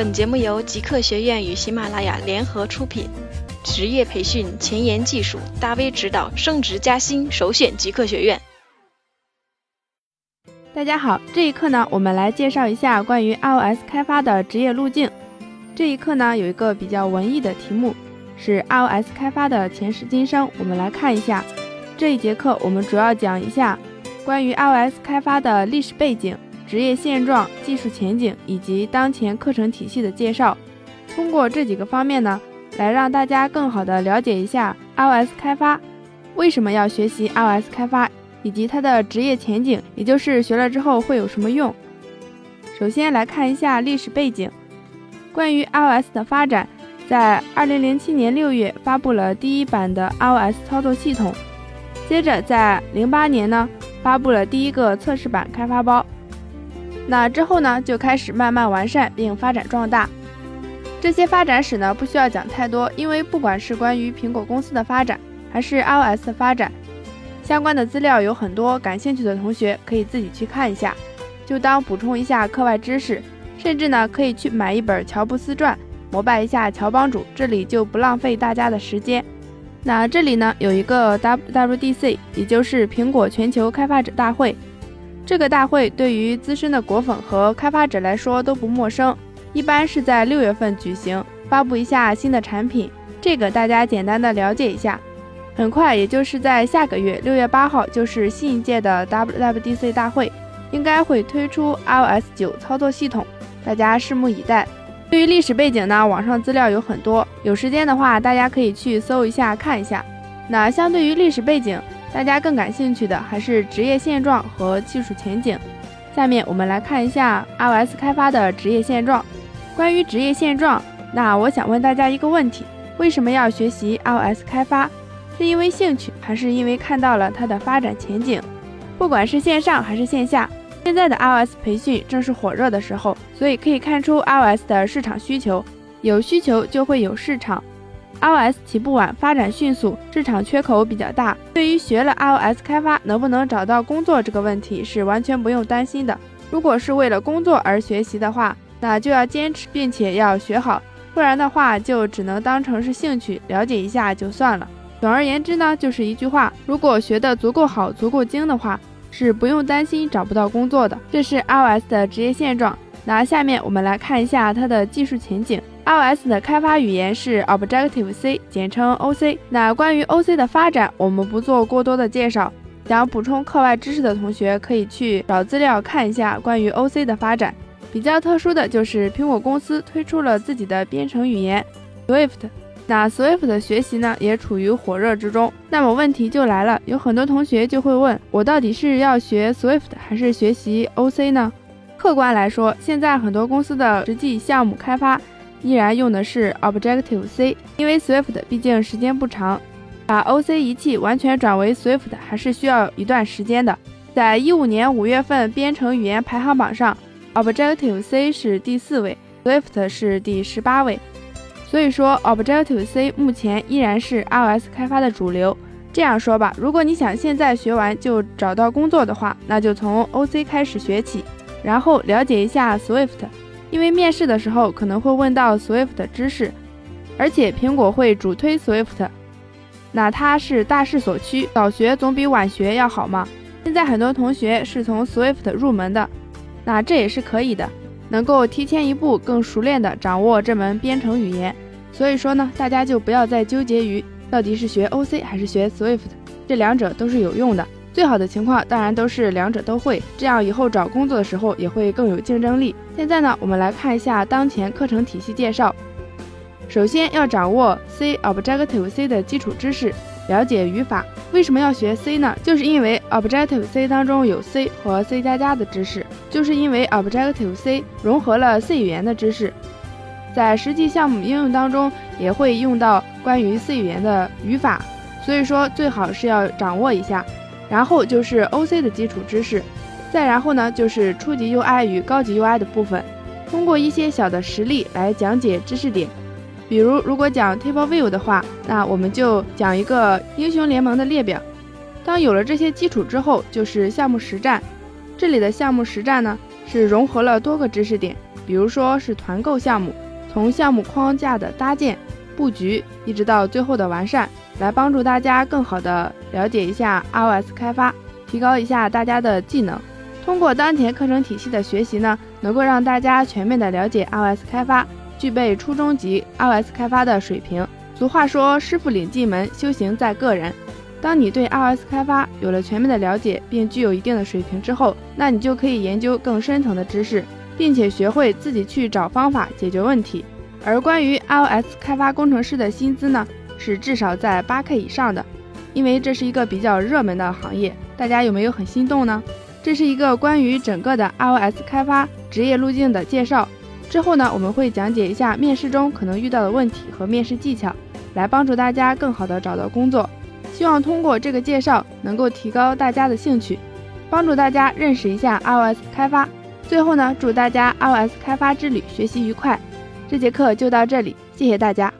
本节目由极客学院与喜马拉雅联合出品，职业培训、前沿技术、大 V 指导、升职加薪，首选极客学院。大家好，这一课呢，我们来介绍一下关于 iOS 开发的职业路径。这一课呢，有一个比较文艺的题目，是 iOS 开发的前世今生。我们来看一下，这一节课我们主要讲一下关于 iOS 开发的历史背景。职业现状、技术前景以及当前课程体系的介绍，通过这几个方面呢，来让大家更好的了解一下 iOS 开发，为什么要学习 iOS 开发，以及它的职业前景，也就是学了之后会有什么用。首先来看一下历史背景，关于 iOS 的发展，在2007年6月发布了第一版的 iOS 操作系统，接着在08年呢发布了第一个测试版开发包。那之后呢，就开始慢慢完善并发展壮大。这些发展史呢，不需要讲太多，因为不管是关于苹果公司的发展，还是 iOS 的发展，相关的资料有很多，感兴趣的同学可以自己去看一下，就当补充一下课外知识。甚至呢，可以去买一本《乔布斯传》，膜拜一下乔帮主。这里就不浪费大家的时间。那这里呢，有一个 WWDC，也就是苹果全球开发者大会。这个大会对于资深的果粉和开发者来说都不陌生，一般是在六月份举行，发布一下新的产品。这个大家简单的了解一下。很快，也就是在下个月六月八号，就是新一届的 WWDC 大会，应该会推出 iOS 九操作系统，大家拭目以待。对于历史背景呢，网上资料有很多，有时间的话大家可以去搜一下看一下。那相对于历史背景。大家更感兴趣的还是职业现状和技术前景。下面我们来看一下 iOS 开发的职业现状。关于职业现状，那我想问大家一个问题：为什么要学习 iOS 开发？是因为兴趣，还是因为看到了它的发展前景？不管是线上还是线下，现在的 iOS 培训正是火热的时候，所以可以看出 iOS 的市场需求。有需求就会有市场。iOS 起步晚，发展迅速，市场缺口比较大。对于学了 iOS 开发能不能找到工作这个问题，是完全不用担心的。如果是为了工作而学习的话，那就要坚持，并且要学好，不然的话就只能当成是兴趣，了解一下就算了。总而言之呢，就是一句话：如果学得足够好、足够精的话，是不用担心找不到工作的。这是 iOS 的职业现状。那下面我们来看一下它的技术前景。iOS 的开发语言是 Objective C，简称 OC。那关于 OC 的发展，我们不做过多的介绍。想补充课外知识的同学，可以去找资料看一下关于 OC 的发展。比较特殊的就是苹果公司推出了自己的编程语言 Swift。那 Swift 的学习呢，也处于火热之中。那么问题就来了，有很多同学就会问我，到底是要学 Swift 还是学习 OC 呢？客观来说，现在很多公司的实际项目开发。依然用的是 Objective C，因为 Swift 毕竟时间不长，把 OC 仪器完全转为 Swift 还是需要一段时间的。在一五年五月份编程语言排行榜上，Objective C 是第四位，Swift 是第十八位。所以说，Objective C 目前依然是 iOS 开发的主流。这样说吧，如果你想现在学完就找到工作的话，那就从 OC 开始学起，然后了解一下 Swift。因为面试的时候可能会问到 Swift 知识，而且苹果会主推 Swift，那它是大势所趋，早学总比晚学要好嘛。现在很多同学是从 Swift 入门的，那这也是可以的，能够提前一步更熟练的掌握这门编程语言。所以说呢，大家就不要再纠结于到底是学 OC 还是学 Swift，这两者都是有用的。最好的情况当然都是两者都会，这样以后找工作的时候也会更有竞争力。现在呢，我们来看一下当前课程体系介绍。首先要掌握 C Objective C 的基础知识，了解语法。为什么要学 C 呢？就是因为 Objective C 当中有 C 和 C 加加的知识，就是因为 Objective C 融合了 C 语言的知识，在实际项目应用当中也会用到关于 C 语言的语法，所以说最好是要掌握一下。然后就是 OC 的基础知识，再然后呢就是初级 UI 与高级 UI 的部分。通过一些小的实例来讲解知识点，比如如果讲 Table View 的话，那我们就讲一个英雄联盟的列表。当有了这些基础之后，就是项目实战。这里的项目实战呢，是融合了多个知识点，比如说是团购项目，从项目框架的搭建、布局，一直到最后的完善，来帮助大家更好的了解一下 iOS 开发，提高一下大家的技能。通过当前课程体系的学习呢，能够让大家全面的了解 iOS 开发，具备初中级 iOS 开发的水平。俗话说，师傅领进门，修行在个人。当你对 iOS 开发有了全面的了解，并具有一定的水平之后，那你就可以研究更深层的知识，并且学会自己去找方法解决问题。而关于 iOS 开发工程师的薪资呢，是至少在八 K 以上的，因为这是一个比较热门的行业。大家有没有很心动呢？这是一个关于整个的 iOS 开发职业路径的介绍。之后呢，我们会讲解一下面试中可能遇到的问题和面试技巧，来帮助大家更好的找到工作。希望通过这个介绍能够提高大家的兴趣，帮助大家认识一下 iOS 开发。最后呢，祝大家 iOS 开发之旅学习愉快。这节课就到这里，谢谢大家。